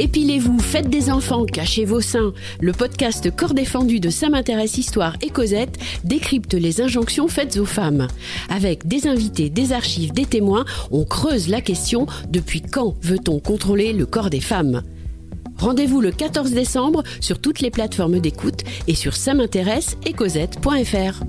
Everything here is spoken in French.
Épilez-vous, faites des enfants, cachez vos seins. Le podcast Corps défendu de Ça m'intéresse Histoire et Cosette décrypte les injonctions faites aux femmes. Avec des invités, des archives, des témoins, on creuse la question depuis quand veut-on contrôler le corps des femmes? Rendez-vous le 14 décembre sur toutes les plateformes d'écoute et sur Samintéresse et cosette.fr.